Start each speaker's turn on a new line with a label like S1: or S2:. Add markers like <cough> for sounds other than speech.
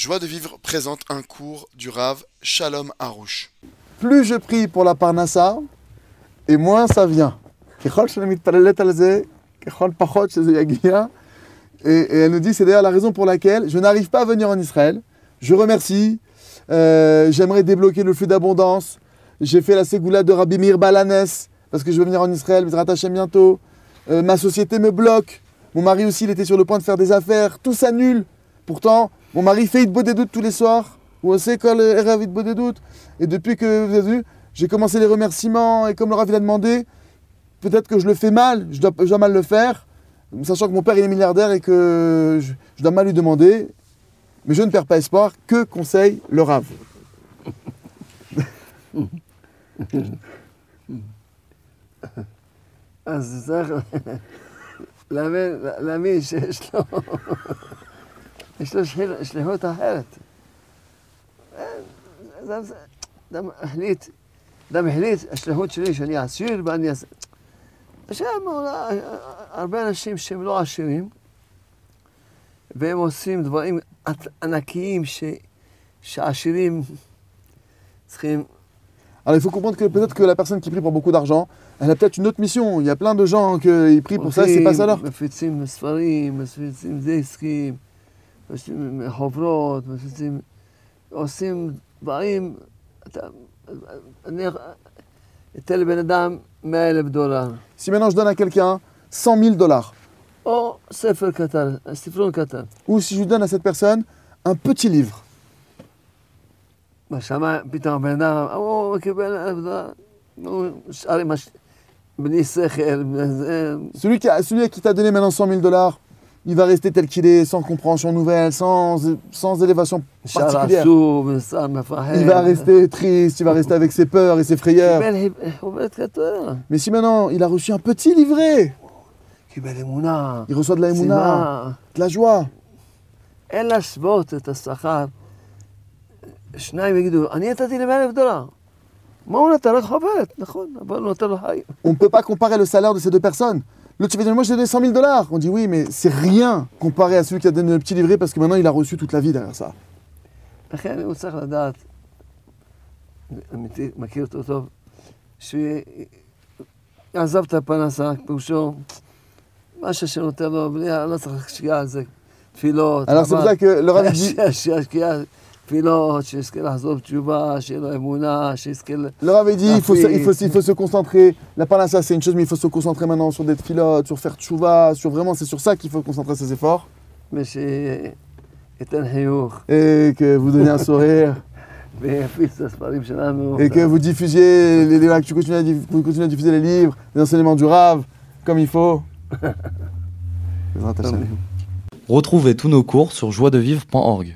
S1: Joie de vivre présente un cours du Rave Shalom Harouche.
S2: Plus je prie pour la Parnassa, et moins ça vient. Et, elle nous dit, c'est d'ailleurs la raison pour laquelle je n'arrive pas à venir en Israël. Je remercie, euh, j'aimerais débloquer le flux d'abondance. J'ai fait la ségoula de Rabbi Mir Balanes, parce que je veux venir en Israël, mais rattacher bientôt. Euh, ma société me bloque. Mon mari aussi, il était sur le point de faire des affaires. Tout s'annule. Pourtant, mon mari fait Itbo des doutes tous les soirs. Ou sait quand le Erev Itbo des doutes. Et depuis que vous avez vu, j'ai commencé les remerciements. Et comme le Rav il a demandé, peut-être que je le fais mal. Je dois, je dois mal le faire. Sachant que mon père il est milliardaire et que je, je dois mal lui demander. Mais je ne perds pas espoir. Que conseille le Rav
S3: אז צריך להאמין, להאמין שיש לו, יש לו שליח- שליחות אחרת. אדם- החליט, אדם החליט, השליחות שלי שאני עשיר ואני אעשה... עכשיו, הרבה אנשים שהם לא עשירים, והם עושים דברים ענ- ענקיים ש, שעשירים צריכים
S2: Alors il faut comprendre que peut-être que la personne qui prie pour beaucoup d'argent, elle a peut-être une autre mission. Il y a plein de gens qui prient pour ça, c'est pas ça leur.
S3: מפיצים ספרים, מפיצים דיסקים, מפיצים חוברות, מפיצים... עושים דברים... אתה- אני אתן לבן אדם 100 אלף דולר,
S2: Si maintenant je donne à quelqu'un 100 000 dollars,
S3: או ספר קטן, ספרון קטן.
S2: ou si je donne à cette personne un petit livre,
S3: בשמיים פתאום הבן אדם, הוא קיבל אלף דולר, הוא נשאר עם הש... בלי שכל, זה...
S2: celui, qui a- celui à qui t'a donné maintenant 100 000 dollars, il va rester tel qu'il est, sans compréhension nouvelle, sans, sans élévation. Il va rester triste, il va rester avec ses peurs et ses frayeurs. Mais si maintenant il a reçu un petit livret, il reçoit de la émouna, de la joie. On ne peut pas comparer le salaire de ces deux personnes. L'autre, tu vas dire, moi, je t'ai donné 100 000 dollars. On dit, oui, mais c'est rien comparé à celui qui a donné le petit livret parce que maintenant, il a reçu toute la vie derrière ça.
S3: לכן הוא צריך לדעת, אמיתי, מכיר אותו טוב, שיעזוב את הפרנסה, פירושו, מה שהשם נותן לו, בלי, לא צריך להשקיע על זה תפילות.
S2: Alors, c'est pour ça que le Rav <laughs> dit,
S3: שישקיע תפילות, שיזכה לחזור בתשובה, שיהיה לו אמונה, שיזכה... ל-
S2: le Rav dit, il faut, se,
S3: Après-
S2: il, faut, il faut se concentrer. La parnassa, c'est une chose, mais il faut se concentrer maintenant sur des filotes, sur faire tchouva, sur vraiment, c'est sur ça qu'il faut concentrer ses efforts.
S3: ושייתן חיוך,
S2: Et que vous donnez un sourire. <laughs>
S3: ויפיץ את הספרים שלנו.
S2: et que vous diffusiez, les, les- que tu continues à, diff- vous continuez à diffuser les livres, les enseignements du Rav, comme il faut. <laughs> Bezrat Hashem.
S4: Retrouvez tous nos cours sur joiedevivre.org.